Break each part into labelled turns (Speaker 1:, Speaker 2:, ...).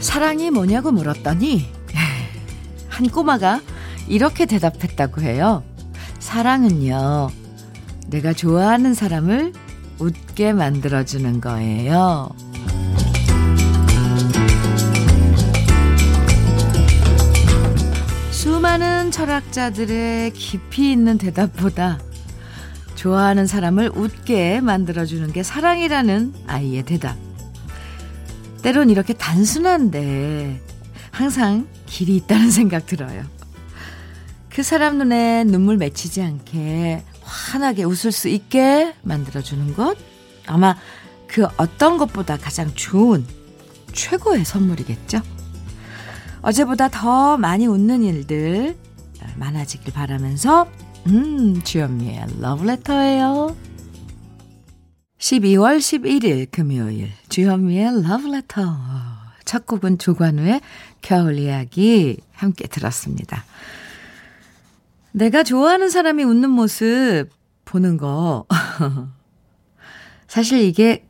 Speaker 1: 사랑이 뭐냐고 물었더니 한 꼬마가 이렇게 대답했다고 해요. 사랑은요, 내가 좋아하는 사람을 웃게 만들어주는 거예요. 수많은 철학자들의 깊이 있는 대답보다 좋아하는 사람을 웃게 만들어주는 게 사랑이라는 아이의 대답. 때론 이렇게 단순한데 항상 길이 있다는 생각 들어요. 그 사람 눈에 눈물 맺히지 않게 환하게 웃을 수 있게 만들어주는 것? 아마 그 어떤 것보다 가장 좋은 최고의 선물이겠죠? 어제보다 더 많이 웃는 일들 많아지길 바라면서, 음, 주현미의 러브레터예요 12월 11일 금요일, 주현미의 러브레터. 첫 곡은 조관우의 겨울 이야기 함께 들었습니다. 내가 좋아하는 사람이 웃는 모습 보는 거. 사실 이게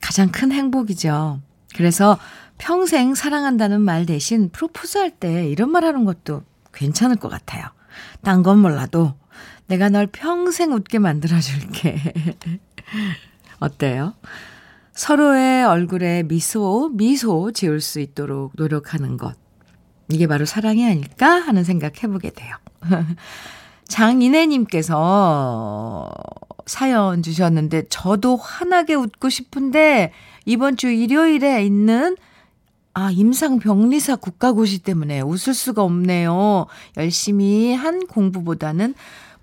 Speaker 1: 가장 큰 행복이죠. 그래서 평생 사랑한다는 말 대신 프로포즈 할 때 이런 말 하는 것도 괜찮을 것 같아요. 딴 건 몰라도 내가 널 평생 웃게 만들어줄게. 어때요? 서로의 얼굴에 미소, 미소 지을 수 있도록 노력하는 것. 이게 바로 사랑이 아닐까 하는 생각 해보게 돼요. 장인혜님께서 사연 주셨는데, 저도 환하게 웃고 싶은데, 이번 주 일요일에 있는 아, 임상병리사 국가고시 때문에 웃을 수가 없네요. 열심히 한 공부보다는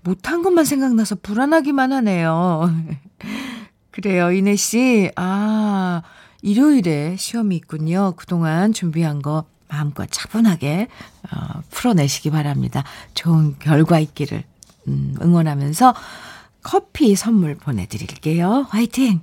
Speaker 1: 못한 것만 생각나서 불안하기만 하네요. 그래요, 이내 씨. 아, 일요일에 시험이 있군요. 그동안 준비한 거 마음껏 차분하게 어, 풀어내시기 바랍니다. 좋은 결과 있기를 음, 응원하면서 커피 선물 보내드릴게요. 화이팅!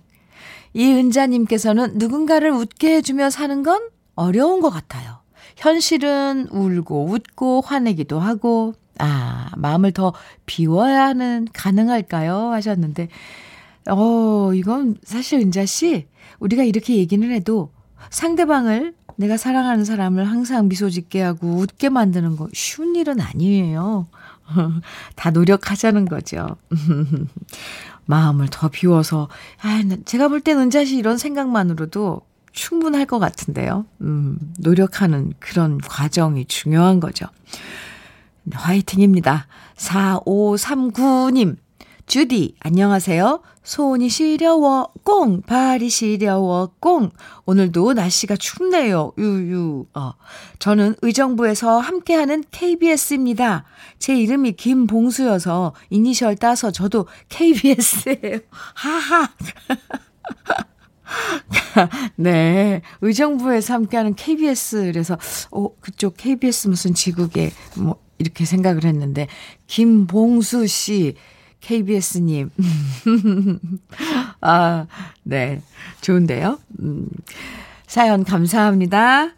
Speaker 1: 이은자님께서는 누군가를 웃게 해주며 사는 건 어려운 것 같아요. 현실은 울고 웃고 화내기도 하고, 아, 마음을 더 비워야 하는, 가능할까요? 하셨는데, 어, 이건 사실 은자 씨, 우리가 이렇게 얘기는 해도 상대방을 내가 사랑하는 사람을 항상 미소 짓게 하고 웃게 만드는 거 쉬운 일은 아니에요. 다 노력하자는 거죠. 마음을 더 비워서, 아, 제가 볼 땐 은자 씨 이런 생각만으로도 충분할 것 같은데요. 음, 노력하는 그런 과정이 중요한 거죠. 화이팅입니다. 4539님, 주디, 안녕하세요. 손이 시려워, 꽁, 발이 시려워, 꽁. 오늘도 날씨가 춥네요, 유유. 어. 저는 의정부에서 함께하는 KBS입니다. 제 이름이 김봉수여서 이니셜 따서 저도 KBS예요. 하하. 네. 의정부에서 함께하는 KBS. 그래서, 어, 그쪽 KBS 무슨 지국에, 뭐, 이렇게 생각을 했는데, 김봉수 씨, KBS님. 아, 네. 좋은데요? 음. 사연 감사합니다.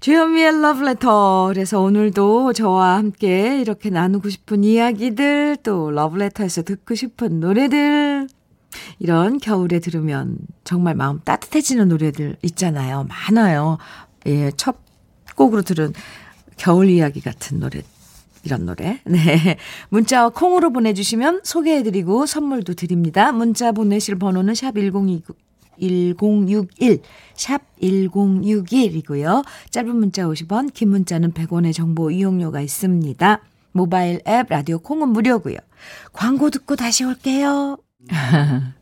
Speaker 1: 주현미의 러브레터. 그래서 오늘도 저와 함께 이렇게 나누고 싶은 이야기들, 또 러브레터에서 듣고 싶은 노래들, 이런 겨울에 들으면 정말 마음 따뜻해지는 노래들 있잖아요. 많아요. 예, 첫 곡으로 들은 겨울 이야기 같은 노래. 이런 노래. 네. 문자와 콩으로 보내주시면 소개해드리고 선물도 드립니다. 문자 보내실 번호는 샵 1029, 1061, 샵 1061이고요. 짧은 문자 50원, 긴 문자는 100원의 정보 이용료가 있습니다. 모바일 앱, 라디오 콩은 무료고요. 광고 듣고 다시 올게요.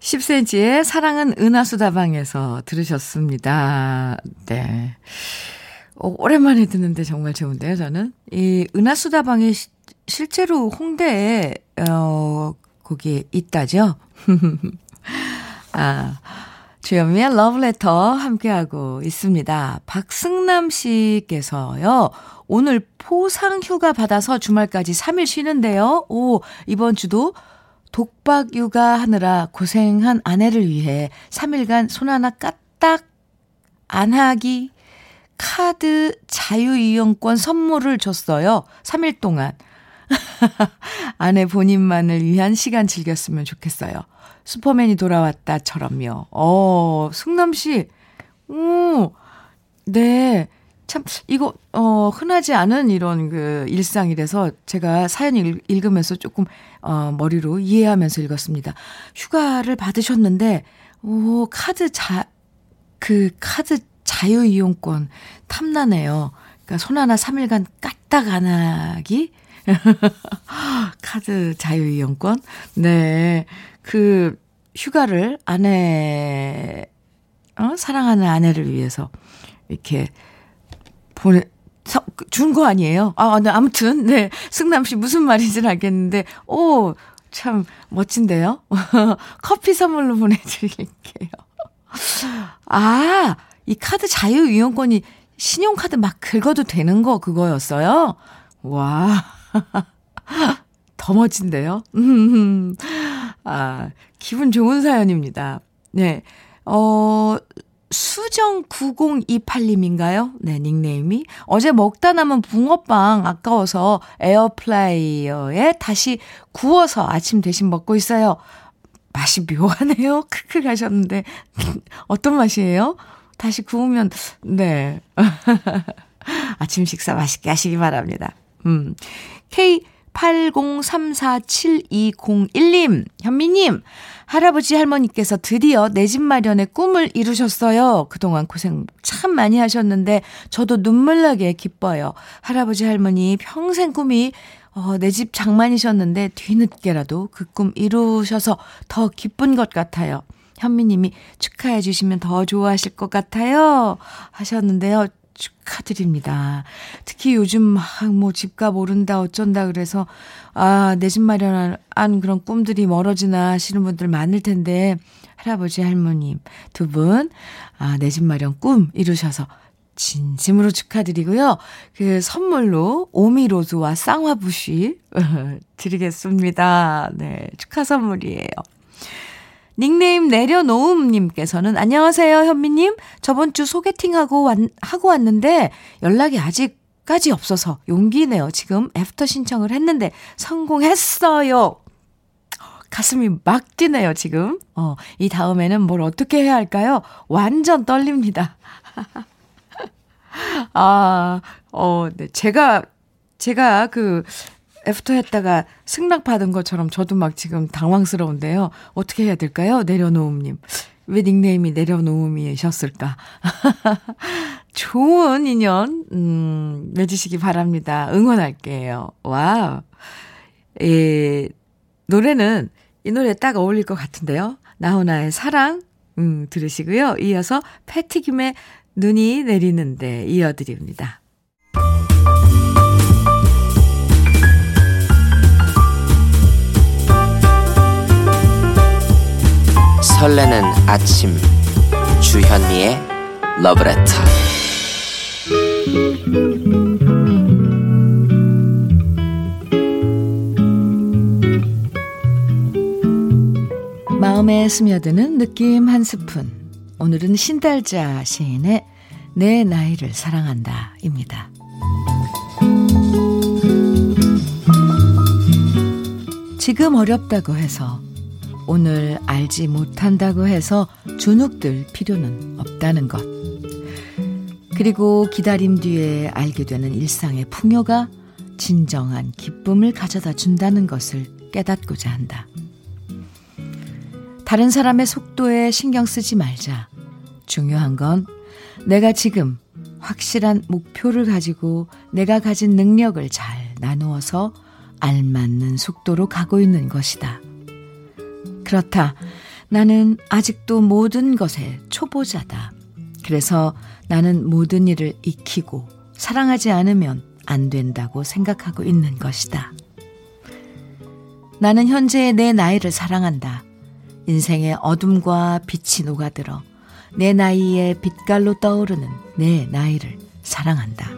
Speaker 1: 10cm의 사랑은 은하수다방에서 들으셨습니다. 네. 어, 오랜만에 듣는데 정말 좋은데요, 저는. 이 은하수다방이 시, 실제로 홍대에, 어, 거기에 있다죠? 아, 주현미의 러브레터 함께하고 있습니다. 박승남 씨께서요, 오늘 포상 휴가 받아서 주말까지 3일 쉬는데요. 오, 이번 주도 독박 육아하느라 고생한 아내를 위해 3일간 손 하나 까딱 안 하기 카드 자유이용권 선물을 줬어요. 3일 동안. 아내 본인만을 위한 시간 즐겼으면 좋겠어요. 슈퍼맨이 돌아왔다처럼요. 어, 승남 씨. 오, 네. 참, 이거, 어, 흔하지 않은 이런 그 일상이라서 제가 사연 읽, 읽으면서 조금, 어, 머리로 이해하면서 읽었습니다. 휴가를 받으셨는데, 오, 카드 자, 그 카드 자유이용권 탐나네요. 그러니까 손 하나 3일간 까딱 안 하기? 카드 자유이용권? 네. 그 휴가를 아내, 어? 사랑하는 아내를 위해서 이렇게 보내, 준 거 아니에요? 아, 네, 아무튼, 네. 승남 씨 무슨 말인지는 알겠는데, 오, 참 멋진데요? 커피 선물로 보내드릴게요. 아, 이 카드 자유이용권이 신용카드 막 긁어도 되는 거 그거였어요? 와. 더 멋진데요? 아, 기분 좋은 사연입니다. 네. 어, 수정9028님인가요? 네, 닉네임이. 어제 먹다 남은 붕어빵 아까워서 에어프라이어에 다시 구워서 아침 대신 먹고 있어요. 맛이 묘하네요. 크크 하셨는데. 어떤 맛이에요? 다시 구우면, 네. 아침 식사 맛있게 하시기 바랍니다. 음. K80347201님, 현미님, 할아버지 할머니께서 드디어 내 집 마련의 꿈을 이루셨어요. 그동안 고생 참 많이 하셨는데 저도 눈물 나게 기뻐요. 할아버지 할머니 평생 꿈이 어, 내 집 장만이셨는데 뒤늦게라도 그 꿈 이루셔서 더 기쁜 것 같아요. 현미님이 축하해 주시면 더 좋아하실 것 같아요. 하셨는데요. 축하드립니다. 특히 요즘 막 뭐 집값 오른다 어쩐다 그래서 아, 내 집 마련한 그런 꿈들이 멀어지나 하시는 분들 많을 텐데 할아버지 할머님 두 분 아, 내 집 마련 꿈 이루셔서 진심으로 축하드리고요. 그 선물로 오미로즈와 쌍화부시 드리겠습니다. 네, 축하 선물이에요. 닉네임 내려놓음님께서는 안녕하세요 현미님 저번 주 소개팅하고 왔, 하고 왔는데 연락이 아직까지 없어서 용기 내어 지금 애프터 신청을 했는데 성공했어요. 가슴이 막 뛰네요 지금. 어, 이 다음에는 뭘 어떻게 해야 할까요? 완전 떨립니다. 아, 어, 네. 제가, 제가 그, 애프터 했다가 승낙 받은 것처럼 저도 막 지금 당황스러운데요. 어떻게 해야 될까요? 내려놓음님. 왜 닉네임이 내려놓음이셨을까? 좋은 인연, 음, 맺으시기 바랍니다. 응원할게요. Wow. 예, 노래는 이 노래 딱 어울릴 것 같은데요. 나훈아의 사랑, 음, 들으시고요. 이어서 패티김의 눈이 내리는데 이어드립니다.
Speaker 2: 설레는 아침. 주현미의 러브레터.
Speaker 1: 마음에 스며드는 느낌 한 스푼. 오늘은 신달자 시인의 내 나이를 사랑한다입니다. 지금 어렵다고 해서 오늘 알지 못한다고 해서 주눅들 필요는 없다는 것. 그리고 기다림 뒤에 알게 되는 일상의 풍요가 진정한 기쁨을 가져다 준다는 것을 깨닫고자 한다. 다른 사람의 속도에 신경 쓰지 말자. 중요한 건 내가 지금 확실한 목표를 가지고 내가 가진 능력을 잘 나누어서 알맞는 속도로 가고 있는 것이다. 그렇다. 나는 아직도 모든 것에 초보자다. 그래서 나는 모든 일을 익히고 사랑하지 않으면 안 된다고 생각하고 있는 것이다. 나는 현재의 내 나이를 사랑한다. 인생의 어둠과 빛이 녹아들어 내 나이에 빛깔로 떠오르는 내 나이를 사랑한다.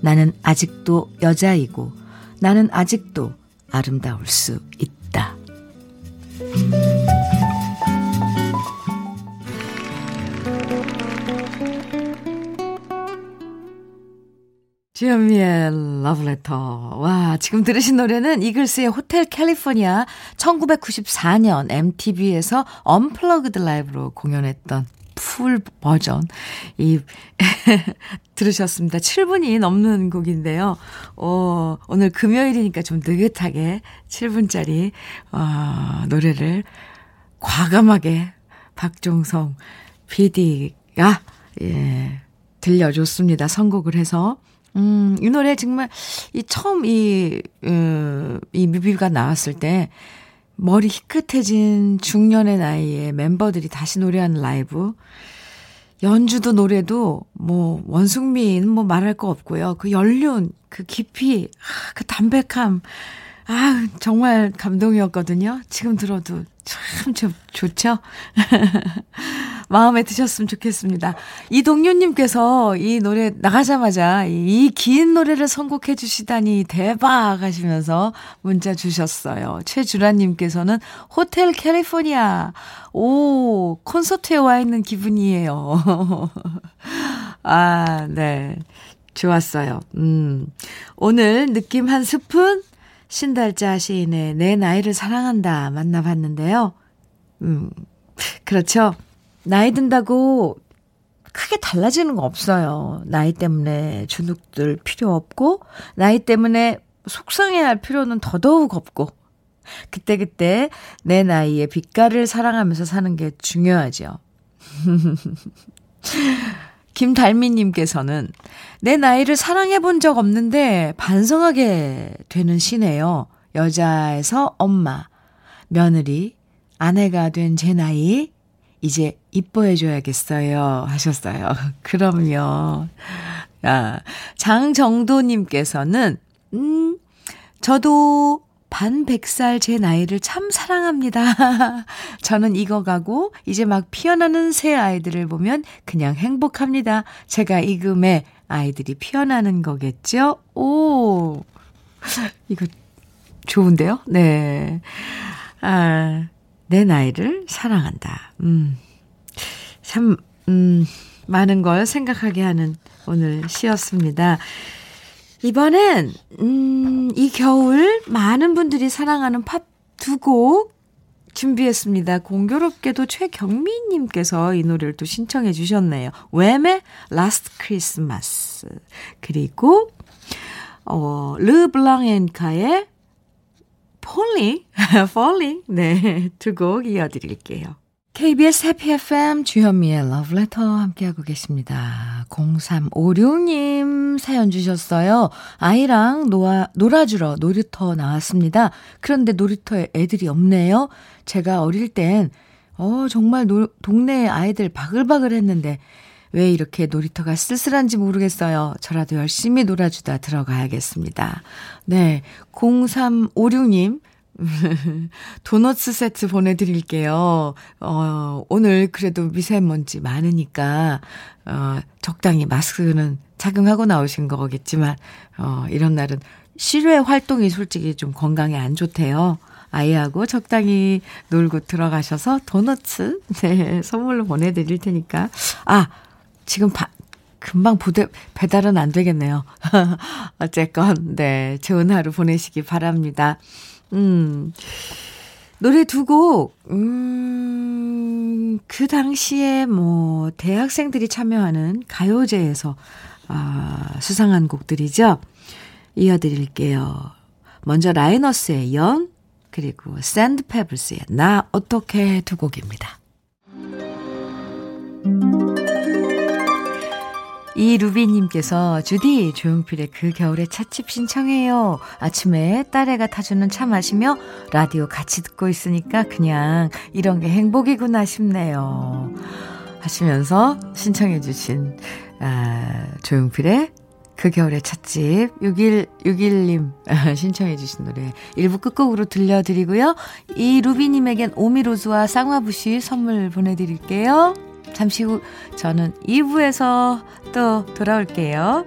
Speaker 1: 나는 아직도 여자이고 나는 아직도 아름다울 수 있다. 주현미의 러브레터. 와, 지금 들으신 노래는 이글스의 호텔 캘리포니아 1994년 MTV에서 언플러그드 라이브로 공연했던 풀 버전. 이, 들으셨습니다. 7분이 넘는 곡인데요. 어, 오늘 금요일이니까 좀 느긋하게 7분짜리, 어, 노래를 과감하게 박종성 PD가, 예, 들려줬습니다. 선곡을 해서. 음, 이 노래 정말, 이 처음 이, 음, 이 뮤비가 나왔을 때, 머리 희끗해진 중년의 나이에 멤버들이 다시 노래하는 라이브. 연주도 노래도 뭐 원숭미는 뭐 말할 거 없고요. 그 연륜, 그 깊이, 아, 그 담백함. 아, 정말 감동이었거든요. 지금 들어도 참 좋, 좋죠? 마음에 드셨으면 좋겠습니다. 이동윤님께서 이 노래 나가자마자 이 긴 노래를 선곡해 주시다니 대박 하시면서 문자 주셨어요. 최주라님께서는 호텔 캘리포니아. 오, 콘서트에 와 있는 기분이에요. 아, 네. 좋았어요. 음. 오늘 느낌 한 스푼 신달자 시인의 내 나이를 사랑한다 만나봤는데요. 음, 그렇죠. 나이 든다고 크게 달라지는 거 없어요. 나이 때문에 주눅들 필요 없고, 나이 때문에 속상해 할 필요는 더더욱 없고, 그때그때 내 나이의 빛깔을 사랑하면서 사는 게 중요하죠. 김달미님께서는 내 나이를 사랑해 본 적 없는데 반성하게 되는 시네요. 여자에서 엄마, 며느리, 아내가 된 제 나이, 이제 이뻐해줘야겠어요. 하셨어요. 그럼요. 아, 장정도님께서는, 음, 저도 반 100살 제 나이를 참 사랑합니다. 저는 익어가고 이제 막 피어나는 새 아이들을 보면 그냥 행복합니다. 제가 익음에 아이들이 피어나는 거겠죠? 오, 이거 좋은데요? 네. 아, 내 나이를 사랑한다. 음, 참, 음, 많은 걸 생각하게 하는 오늘 시였습니다. 이번엔, 음, 이 겨울 많은 분들이 사랑하는 팝 두 곡 준비했습니다. 공교롭게도 최경미님께서 이 노래를 또 신청해 주셨네요. 웸의 Last Christmas. 그리고, 어, 르블랑엔카의 Falling, Falling. 네, 두 곡 이어드릴게요. KBS Happy FM 주현미의 러브레터 함께하고 계십니다. 0356님 사연 주셨어요. 아이랑 노아, 놀아주러 놀이터 나왔습니다. 그런데 놀이터에 애들이 없네요. 제가 어릴 땐, 어, 정말 노, 동네 아이들 바글바글 했는데, 왜 이렇게 놀이터가 쓸쓸한지 모르겠어요. 저라도 열심히 놀아주다 들어가야겠습니다. 네. 0356님, 도너츠 세트 보내드릴게요. 어, 오늘 그래도 미세먼지 많으니까, 어, 적당히 마스크는 착용하고 나오신 거겠지만, 어, 이런 날은 실외 활동이 솔직히 좀 건강에 안 좋대요. 아이하고 적당히 놀고 들어가셔서 도너츠, 네, 선물로 보내드릴 테니까. 아, 지금 바, 금방 보대, 배달은 안 되겠네요. 어쨌건, 네, 좋은 하루 보내시기 바랍니다. 음. 노래 두 곡, 음, 그 당시에 뭐, 대학생들이 참여하는 가요제에서, 아, 수상한 곡들이죠. 이어드릴게요. 먼저 라이너스의 연, 그리고 샌드페블스의 나 어떻게 두 곡입니다. 이루비님께서 주디 조용필의 그 겨울의 찻집 신청해요. 아침에 딸애가 타주는 차 마시며 라디오 같이 듣고 있으니까 그냥 이런 게 행복이구나 싶네요. 하시면서 신청해 주신 아, 조용필의 그 겨울의 찻집 61, 61님 신청해 주신 노래 1부 끝곡으로 들려드리고요. 이 루비님에겐 오미로즈와 쌍화부시 선물 보내드릴게요. 잠시 후 저는 2부에서 또 돌아올게요.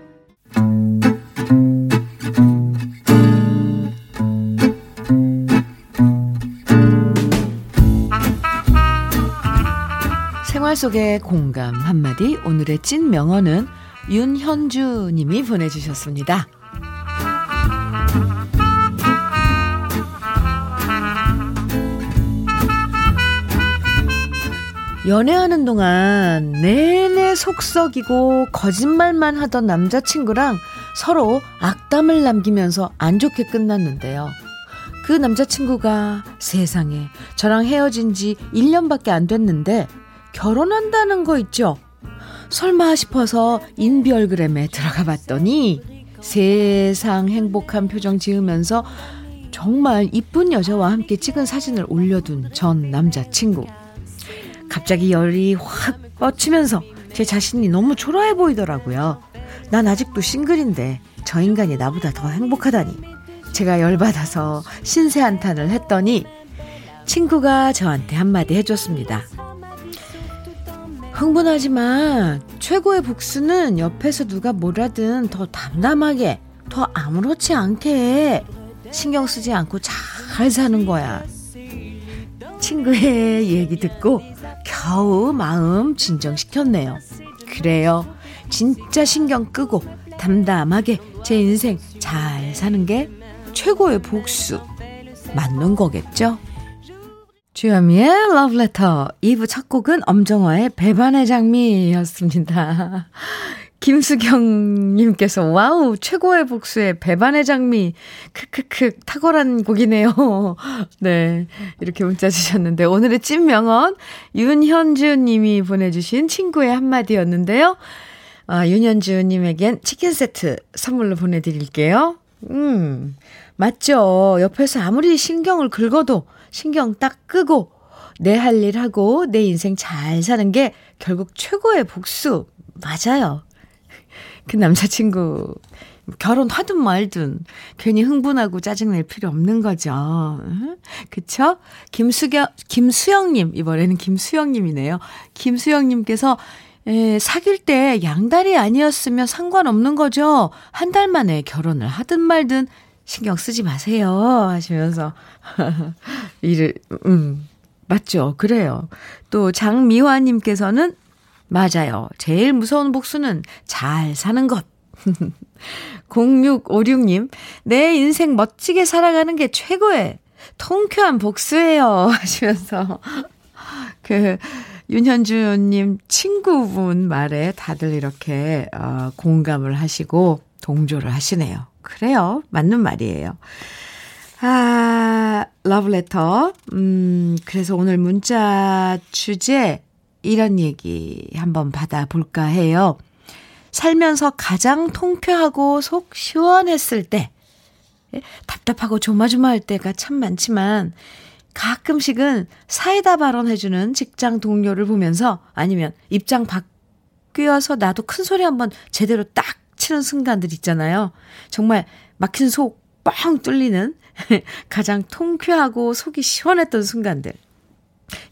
Speaker 1: 생활 속의 공감 한마디 오늘의 찐 명언은 윤현주 님이 보내주셨습니다. 연애하는 동안 내내 속썩이고 거짓말만 하던 남자친구랑 서로 악담을 남기면서 안 좋게 끝났는데요. 그 남자친구가 세상에 저랑 헤어진 지 1년밖에 안 됐는데 결혼한다는 거 있죠? 설마 싶어서 인별그램에 들어가 봤더니 세상 행복한 표정 지으면서 정말 이쁜 여자와 함께 찍은 사진을 올려둔 전 남자친구. 갑자기 열이 확 뻗치면서 제 자신이 너무 초라해 보이더라고요. 난 아직도 싱글인데 저 인간이 나보다 더 행복하다니. 제가 열받아서 신세 한탄을 했더니 친구가 저한테 한마디 해줬습니다. 흥분하지만 최고의 복수는 옆에서 누가 뭐라든 더 담담하게, 더 아무렇지 않게 신경 쓰지 않고 잘 사는 거야. 친구의 얘기 듣고 겨우 마음 진정시켰네요. 그래요. 진짜 신경 끄고 담담하게 제 인생 잘 사는 게 최고의 복수. 맞는 거겠죠? 주현미의 러브레터 2부 첫 곡은 엄정화의 배반의 장미였습니다. 김수경님께서 wow 최고의 복수의 배반의 장미 크크크 탁월한 곡이네요. 네 이렇게 문자 주셨는데 오늘의 찐 명언 윤현주님이 보내주신 친구의 한마디였는데요. 아, 윤현주님에겐 치킨 세트 선물로 보내드릴게요. 음 맞죠. 옆에서 아무리 신경을 긁어도 신경 딱 끄고 내 할 일 하고 내 인생 잘 사는 게 결국 최고의 복수 맞아요. 그 남자친구 결혼하든 말든 괜히 흥분하고 짜증낼 필요 없는 거죠. 그쵸? 김수경, 김수영님, 이번에는 김수영님이네요. 김수영님께서 에, 사귈 때 양다리 아니었으면 상관없는 거죠. 한 달 만에 결혼을 하든 말든 신경 쓰지 마세요. 하시면서. 일을, 음, 맞죠. 그래요. 또 장미화님께서는 맞아요. 제일 무서운 복수는 잘 사는 것. 0656님, 내 인생 멋지게 살아가는 게 최고의 통쾌한 복수예요. 하시면서, 그, 윤현주님 친구분 말에 다들 이렇게, 어, 공감을 하시고 동조를 하시네요. 그래요. 맞는 말이에요. 아, 러브레터. 음, 그래서 오늘 문자 주제, 이런 얘기 한번 받아볼까 해요. 살면서 가장 통쾌하고 속 시원했을 때, 예, 답답하고 조마조마할 때가 참 많지만, 가끔씩은 사이다 발언해주는 직장 동료를 보면서 아니면 입장 바뀌어서 나도 큰 소리 한번 제대로 딱 치는 순간들 있잖아요. 정말 막힌 속 뻥 뚫리는 가장 통쾌하고 속이 시원했던 순간들.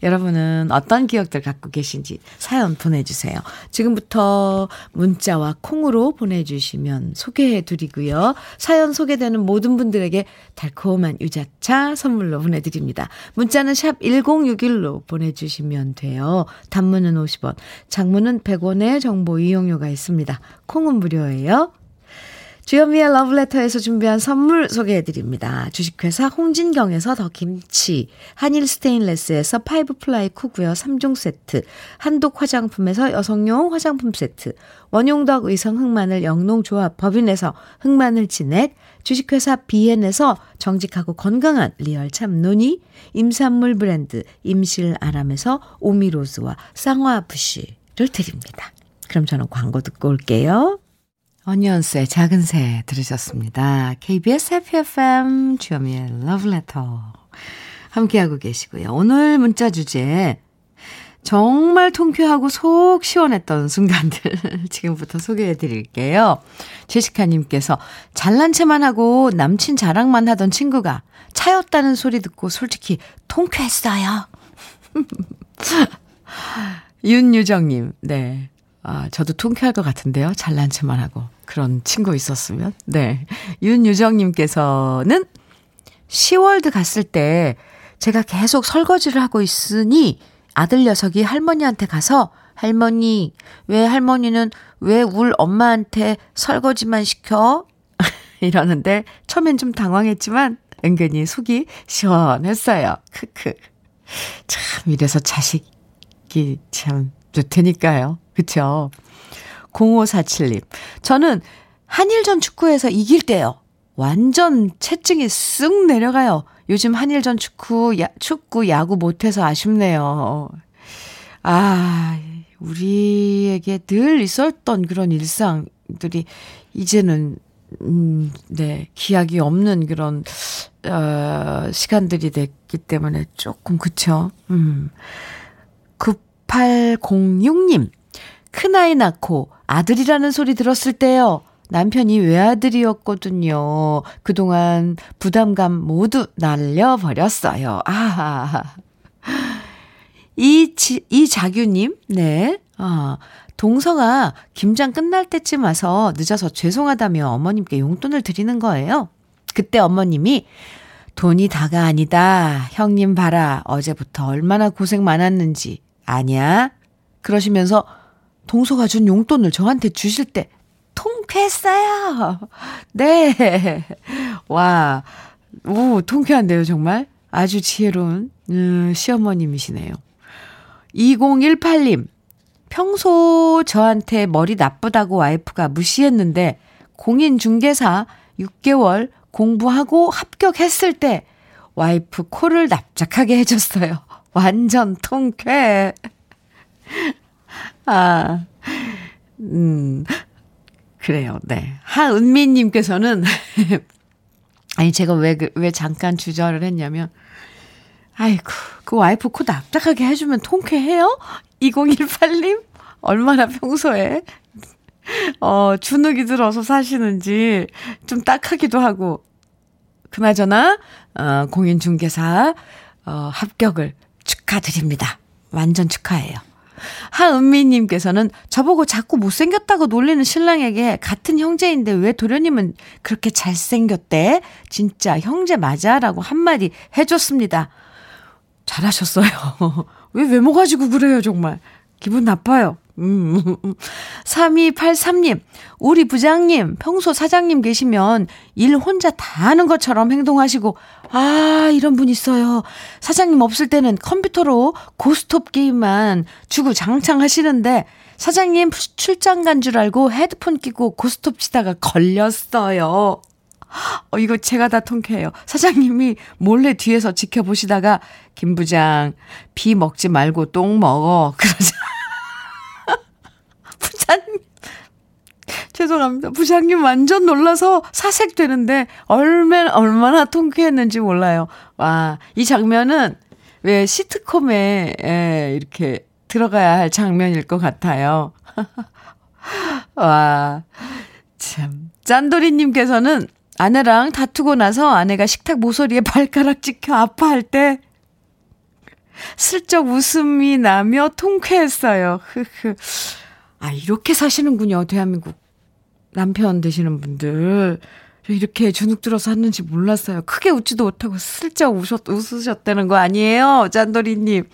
Speaker 1: 여러분은 어떤 기억들 갖고 계신지 사연 보내주세요. 지금부터 문자와 콩으로 보내주시면 소개해 드리고요. 사연 소개되는 모든 분들에게 달콤한 유자차 선물로 보내드립니다. 문자는 샵 1061로 보내주시면 돼요. 단문은 50원, 장문은 100원의 정보 이용료가 있습니다. 콩은 무료예요. 주현미의 러브레터에서 준비한 선물 소개해드립니다. 주식회사 홍진경에서 더 김치, 한일 스테인레스에서 five ply 쿠고요 3종 세트, 한독 화장품에서 여성용 화장품 세트, 원용덕 의성 흑마늘 영농조합 법인에서 흑마늘 진액, 주식회사 비엔에서 정직하고 건강한 real 참논이, 임산물 브랜드 임실 아람에서 오미로즈와 쌍화부시를 드립니다. 그럼 저는 광고 듣고 올게요. 어니언스의 작은 새 들으셨습니다. KBS FFM 주현미의 러브레터 함께하고 계시고요. 오늘 문자 주제 정말 통쾌하고 속 시원했던 순간들 지금부터 소개해 드릴게요. 제시카님께서 잘난 체만 하고 남친 자랑만 하던 친구가 차였다는 소리 듣고 솔직히 통쾌했어요. 윤유정님, 네. 아, 저도 통쾌할 것 같은데요. 잘난 체만 하고. 그런 친구 있었으면. 네. 윤유정님께서는 10월드 갔을 때 제가 계속 설거지를 하고 있으니 아들 녀석이 할머니한테 가서 할머니, 왜 할머니는 왜 울 엄마한테 설거지만 시켜? 이러는데 처음엔 좀 당황했지만 은근히 속이 시원했어요. 크크. 참, 이래서 자식이 참 좋다니까요. 그쵸? 0547님. 저는 한일전 축구에서 이길 때요. 완전 채증이 쓱 내려가요. 요즘 한일전 축구, 야, 축구, 야구 못해서 아쉽네요. 아, 우리에게 늘 있었던 그런 일상들이 이제는, 음, 네, 기약이 없는 그런, 어, 시간들이 됐기 때문에 조금, 그쵸? 음. 9806님, 큰아이 낳고 아들이라는 소리 들었을 때요. 남편이 외아들이었거든요. 그동안 부담감 모두 날려버렸어요. 아, 이, 지, 이 자규님, 네. 아, 동서가 김장 끝날 때쯤 와서 늦어서 죄송하다며 어머님께 용돈을 드리는 거예요. 그때 어머님이 돈이 다가 아니다. 형님 봐라. 어제부터 얼마나 고생 많았는지. 아니야? 그러시면서 동서가 준 용돈을 저한테 주실 때 통쾌했어요. 네. 와, 오, 통쾌한데요, 정말? 아주 지혜로운, 음, 시어머님이시네요. 2018님, 평소 저한테 머리 나쁘다고 와이프가 무시했는데, 공인중개사 6개월 공부하고 합격했을 때, 와이프 코를 납작하게 해줬어요. 완전 통쾌. 아, 음, 그래요. 네. 하은미님께서는, 아니, 제가 왜, 그, 왜 잠깐 주저를 했냐면, 아이고, 그 와이프 코 납작하게 해주면 통쾌해요? 2018님? 얼마나 평소에, 어, 주눅이 들어서 사시는지 좀 딱하기도 하고, 그나저나, 어, 공인중개사, 어, 합격을 축하드립니다. 완전 축하해요. 하은미님께서는 저보고 자꾸 못생겼다고 놀리는 신랑에게 같은 형제인데 왜 도련님은 그렇게 잘생겼대? 진짜 형제 맞아? 라고 한마디 해줬습니다. 잘하셨어요. 왜 외모 가지고 그래요, 정말. 기분 나빠요. 음. 3283님, 우리 부장님, 평소 사장님 계시면 일 혼자 다 하는 것처럼 행동하시고, 아, 이런 분 있어요. 사장님 없을 때는 컴퓨터로 고스톱 게임만 주고 장창 하시는데, 사장님 출장 간 줄 알고 헤드폰 끼고 고스톱 치다가 걸렸어요. 어, 이거 제가 다 통쾌해요. 사장님이 몰래 뒤에서 지켜보시다가, 김 부장, 비 먹지 말고 똥 먹어. 그러자. 부장님. 죄송합니다. 부장님 완전 놀라서 사색되는데 얼마나, 얼마나 통쾌했는지 몰라요. 와, 이 장면은 왜 시트콤에 에, 이렇게 들어가야 할 장면일 것 같아요. 와, 참. 짠돌이님께서는 아내랑 다투고 나서 아내가 식탁 모서리에 발가락 찍혀 아파할 때 슬쩍 웃음이 나며 통쾌했어요. 흐흐. 아, 이렇게 사시는군요, 대한민국. 남편 되시는 분들. 이렇게 주눅 들어서 하는지 몰랐어요. 크게 웃지도 못하고 슬쩍 웃으셨, 웃으셨다는 거 아니에요? 짠돌이님.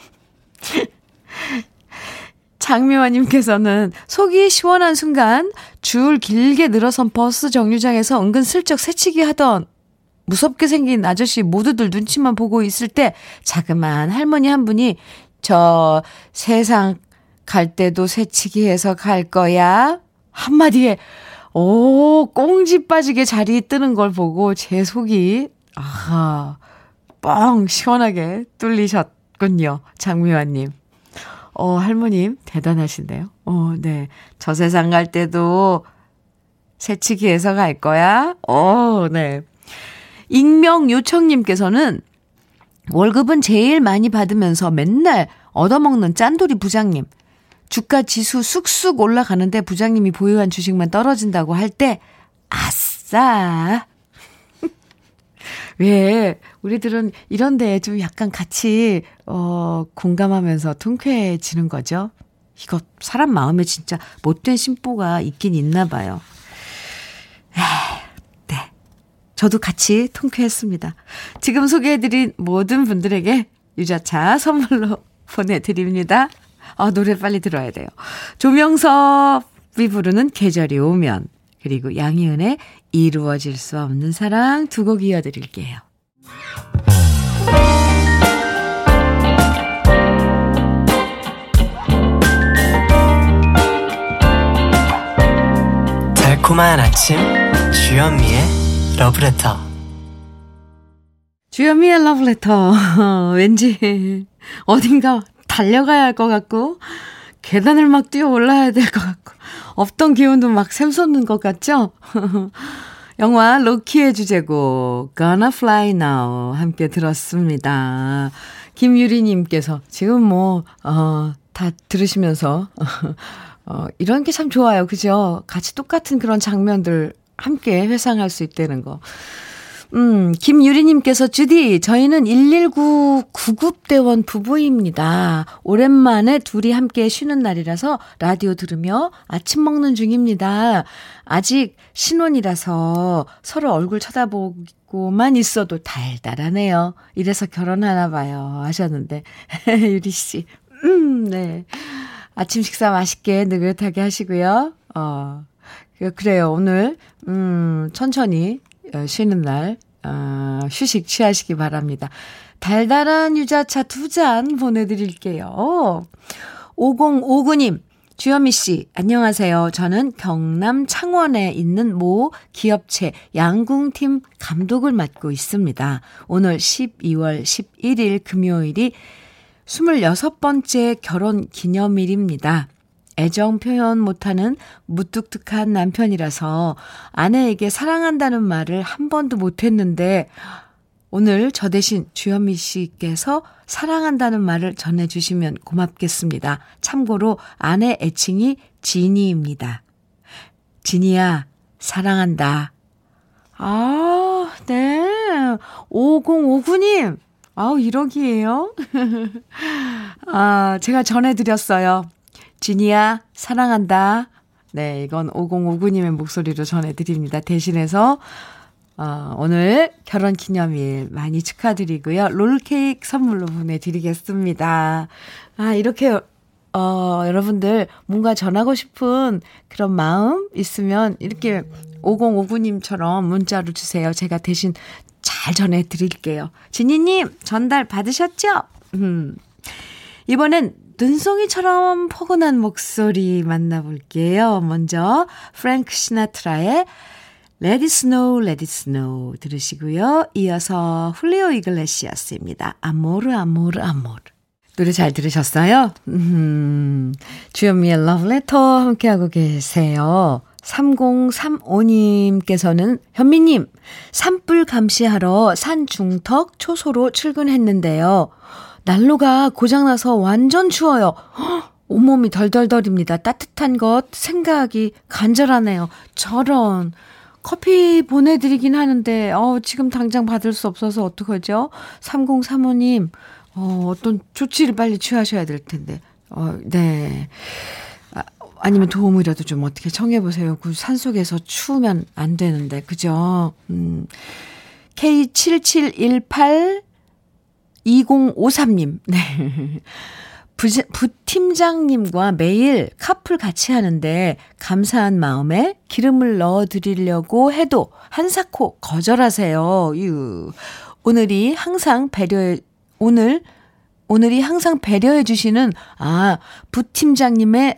Speaker 1: 장미화님께서는 속이 시원한 순간 줄 길게 늘어선 버스 정류장에서 은근 슬쩍 새치기 하던 무섭게 생긴 아저씨 모두들 눈치만 보고 있을 때 자그마한 할머니 한 분이 저 세상 갈 때도 새치기 해서 갈 거야? 한마디에, 오, 꽁지 빠지게 자리에 뜨는 걸 보고 제 속이, 아하, 뻥 시원하게 뚫리셨군요. 장미화님. 어, 할머님, 대단하신데요. 어, 네. 저 세상 갈 때도 새치기 해서 갈 거야? 어, 네. 익명 요청님께서는 월급은 제일 많이 받으면서 맨날 얻어먹는 짠돌이 부장님. 주가 지수 쑥쑥 올라가는데 부장님이 보유한 주식만 떨어진다고 할 때, 아싸! 왜, 우리들은 이런데 좀 약간 같이, 어, 공감하면서 통쾌해지는 거죠? 이거 사람 마음에 진짜 못된 심보가 있긴 있나 봐요. 네. 저도 같이 통쾌했습니다. 지금 소개해드린 모든 분들에게 유자차 선물로 보내드립니다. 아, 노래 빨리 들어야 돼요. 조명섭이 부르는 계절이 오면. 그리고 양희은의 이루어질 수 없는 사랑 두 곡 이어드릴게요.
Speaker 3: 달콤한 아침 주현미의 러브레터
Speaker 1: 주현미의 러브레터 왠지 어딘가 달려가야 할 것 같고 계단을 막 뛰어 올라야 될 것 같고 없던 기운도 막 샘솟는 것 같죠? 영화 로키의 주제곡 Gonna Fly Now 함께 들었습니다. 김유리님께서 지금 뭐, 어, 다 들으시면서 어, 이런 게 참 좋아요. 그죠? 같이 똑같은 그런 장면들 함께 회상할 수 있다는 거. 음, 김유리님께서 주디, 저희는 119 구급대원 부부입니다. 오랜만에 둘이 함께 쉬는 날이라서 라디오 들으며 아침 먹는 중입니다. 아직 신혼이라서 서로 얼굴 쳐다보고만 있어도 달달하네요. 이래서 결혼하나 봐요. 하셨는데. 유리씨. 음, 네. 아침 식사 맛있게 느긋하게 하시고요. 어, 그, 그래요. 오늘, 음, 천천히 어, 쉬는 날, 어, 휴식 취하시기 바랍니다. 달달한 유자차 두 잔 보내드릴게요. 5059님, 주현미 씨, 안녕하세요. 저는 경남 창원에 있는 모 기업체 양궁팀 감독을 맡고 있습니다. 오늘 12월 11일 금요일이 26번째 결혼 기념일입니다. 애정 표현 못하는 무뚝뚝한 남편이라서 아내에게 사랑한다는 말을 한 번도 못했는데 오늘 저 대신 주현미 씨께서 사랑한다는 말을 전해주시면 고맙겠습니다. 참고로 아내 애칭이 지니입니다. 지니야, 사랑한다. 아, 네. 5059님, 아우, 1억이에요? 아, 제가 전해드렸어요. 지니야, 사랑한다. 네, 이건 5059님의 목소리로 전해드립니다. 대신해서, 어, 오늘 결혼 기념일 많이 축하드리고요. 롤케이크 선물로 보내드리겠습니다. 아, 이렇게, 어, 여러분들 뭔가 전하고 싶은 그런 마음 있으면 이렇게 5059님처럼 문자로 주세요. 제가 대신 잘 전해드릴게요. 지니님, 전달 받으셨죠? 음. 이번엔 눈송이처럼 포근한 목소리 만나볼게요. 먼저, 프랭크 시나트라의 Let it snow, let it snow 들으시고요. 이어서 훌리오 이글레시아스입니다. 아모르, 아모르, 아모르. 노래 잘 들으셨어요? 음, 주현미의 러브레터 함께하고 계세요. 3035님께서는 현미님, 산불 감시하러 산 중턱 초소로 출근했는데요. 난로가 고장나서 완전 추워요. 헉, 온몸이 덜덜덜입니다. 따뜻한 것 생각이 간절하네요. 저런. 커피 보내드리긴 하는데, 어, 지금 당장 받을 수 없어서 어떡하죠? 3035님, 어, 어떤 조치를 빨리 취하셔야 될 텐데. 어, 네. 아, 아니면 도움이라도 좀 어떻게 청해보세요. 그 산속에서 추우면 안 되는데, 그죠? 음. K7718 2053님, 네. 부, 부팀장님과 매일 카풀 같이 하는데 감사한 마음에 기름을 넣어 드리려고 해도 한사코 거절하세요. 유. 오늘이 항상 배려해, 오늘, 오늘이 항상 배려해 주시는, 아, 부팀장님의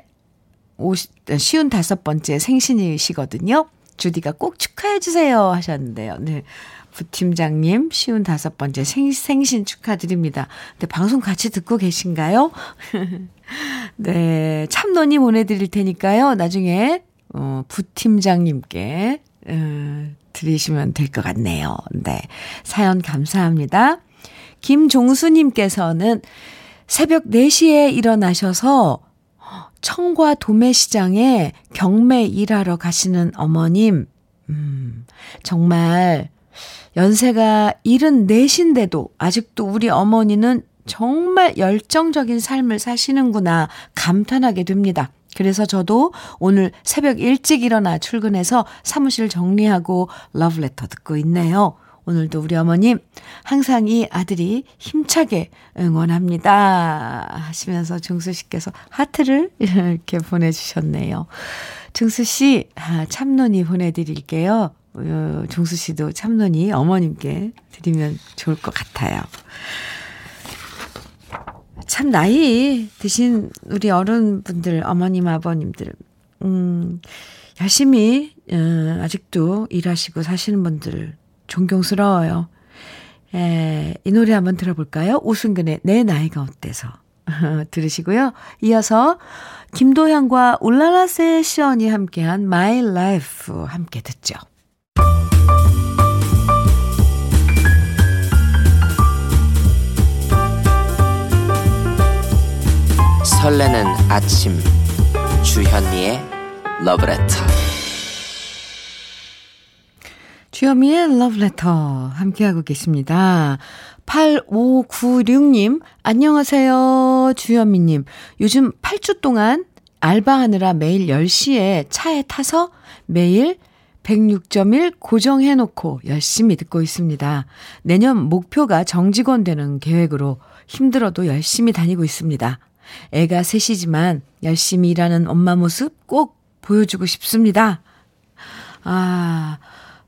Speaker 1: 오시, 쉬운 다섯 번째 생신이시거든요. 주디가 꼭 축하해 주세요 하셨는데요. 네. 부팀장님, 쉬운 다섯 번째 생, 생신 축하드립니다. 근데 방송 같이 듣고 계신가요? 네, 참논이 보내드릴 테니까요. 나중에, 어, 부팀장님께, 어, 드리시면 될 것 같네요. 네. 사연 감사합니다. 김종수님께서는 새벽 4시에 일어나셔서 청과 도매시장에 경매 일하러 가시는 어머님, 음, 정말 연세가 74신데도 아직도 우리 어머니는 정말 열정적인 삶을 사시는구나 감탄하게 됩니다. 그래서 저도 오늘 새벽 일찍 일어나 출근해서 사무실 정리하고 러브레터 듣고 있네요. 오늘도 우리 어머님 항상 이 아들이 힘차게 응원합니다. 하시면서 중수 씨께서 하트를 이렇게 보내주셨네요. 중수 씨, 아, 참론이 보내드릴게요. 어, 중수 씨도 참론이 어머님께 드리면 좋을 것 같아요. 참 나이 드신 우리 어른분들, 어머님, 아버님들, 음, 열심히, 어, 아직도 일하시고 사시는 분들 존경스러워요. 에, 이 노래 한번 들어볼까요? 오승근의 내 나이가 어때서. 들으시고요. 이어서 김도현과 울라라 세션이 함께한 My Life 함께 듣죠.
Speaker 2: 설레는 아침 주현미의 러브레터
Speaker 1: 주현미의 러브레터 함께하고 계십니다. 8596님, 안녕하세요. 주현미님. 요즘 8주 동안 알바하느라 매일 10시에 차에 타서 매일 106.1 고정해놓고 열심히 듣고 있습니다. 내년 목표가 정직원 되는 계획으로 힘들어도 열심히 다니고 있습니다. 애가 셋이지만 열심히 일하는 엄마 모습 꼭 보여주고 싶습니다. 아,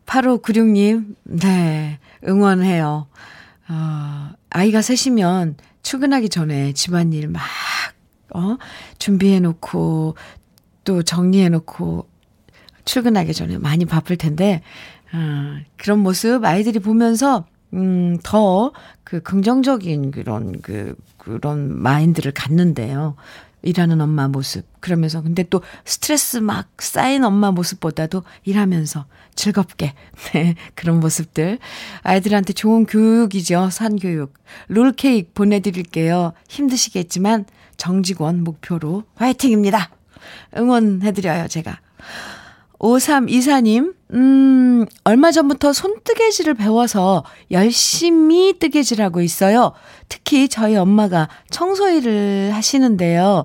Speaker 1: 8596님, 네, 응원해요. 어, 아이가 셋이면 출근하기 전에 집안일 막, 어, 준비해놓고, 또 정리해놓고, 출근하기 전에 많이 바쁠 텐데, 어, 그런 모습 아이들이 보면서, 음, 더 그 긍정적인 그런 그, 그런 마인드를 갖는데요. 일하는 엄마 모습. 그러면서 근데 또 스트레스 막 쌓인 엄마 모습보다도 일하면서 즐겁게 네, 그런 모습들 아이들한테 좋은 교육이죠. 산교육. 롤케이크 보내 드릴게요. 힘드시겠지만 정직원 목표로 화이팅입니다. 응원해 드려요 제가. 5324님, 음, 얼마 전부터 손뜨개질을 배워서 열심히 뜨개질하고 있어요. 특히 저희 엄마가 청소 일을 하시는데요.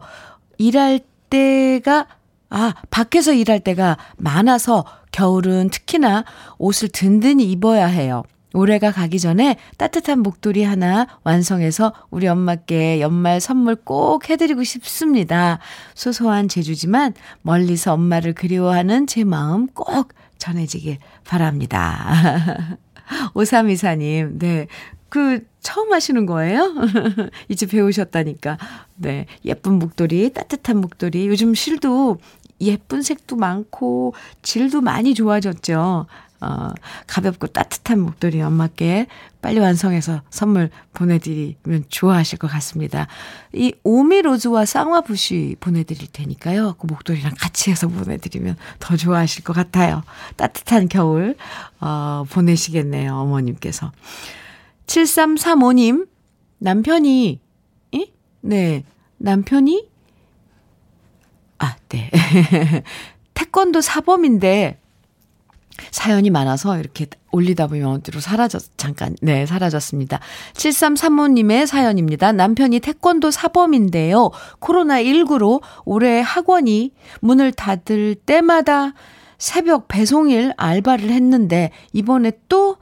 Speaker 1: 일할 때가, 아, 밖에서 일할 때가 많아서 겨울은 특히나 옷을 든든히 입어야 해요. 올해가 가기 전에 따뜻한 목도리 하나 완성해서 우리 엄마께 연말 선물 꼭 해드리고 싶습니다. 소소한 제주지만 멀리서 엄마를 그리워하는 제 마음 꼭 전해지길 바랍니다. 오삼이사님, 네. 그, 처음 하시는 거예요? 이제 배우셨다니까. 네. 예쁜 목도리, 따뜻한 목도리. 요즘 실도 예쁜 색도 많고, 질도 많이 좋아졌죠. 어, 가볍고 따뜻한 목도리 엄마께 빨리 완성해서 선물 보내드리면 좋아하실 것 같습니다. 이 오미로즈와 쌍화부시 보내드릴 테니까요. 그 목도리랑 같이 해서 보내드리면 더 좋아하실 것 같아요. 따뜻한 겨울, 어, 보내시겠네요. 어머님께서. 7335님, 남편이, 이? 네, 남편이? 아, 네. 태권도 사범인데, 사연이 많아서 이렇게 올리다 보면 어디로 사라졌, 잠깐, 네, 사라졌습니다. 7335님의 사연입니다. 남편이 태권도 사범인데요. 코로나19로 올해 학원이 문을 닫을 때마다 새벽 배송일 알바를 했는데, 이번에 또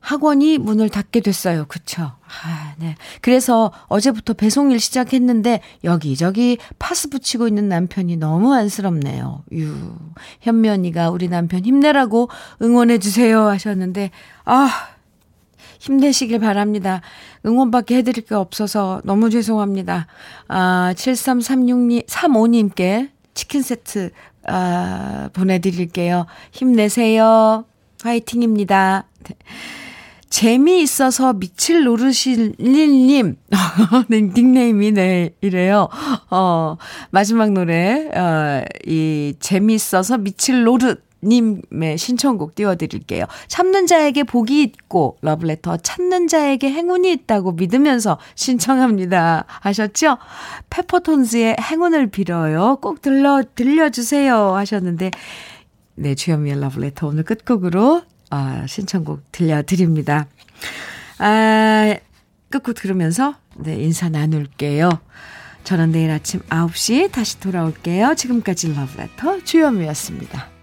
Speaker 1: 학원이 문을 닫게 됐어요. 그쵸? 아, 네. 그래서 어제부터 배송일 시작했는데 여기저기 파스 붙이고 있는 남편이 너무 안쓰럽네요. 유. 현면이가 우리 남편 힘내라고 응원해주세요 하셨는데, 아, 힘내시길 바랍니다. 응원밖에 해드릴 게 없어서 너무 죄송합니다. 아, 7336님, 35님께 치킨 세트, 아, 보내드릴게요. 힘내세요. 화이팅입니다. 네. 재미있어서 미칠 노르실님. 네, 닉네임이 네, 이래요. 어, 마지막 노래, 어, 이 재미있어서 미칠 노릇. 님의 신청곡 띄워드릴게요. 참는 자에게 복이 있고 러브레터 찾는 자에게 행운이 있다고 믿으면서 신청합니다. 하셨죠? 페퍼톤즈의 행운을 빌어요. 꼭 들려 들려주세요 하셨는데 네 주현미의 러브레터 오늘 끝곡으로 아, 신청곡 들려드립니다. 아, 끝곡 들으면서 네, 인사 나눌게요. 저는 내일 아침 9시 다시 돌아올게요. 지금까지 러브레터 주현미였습니다.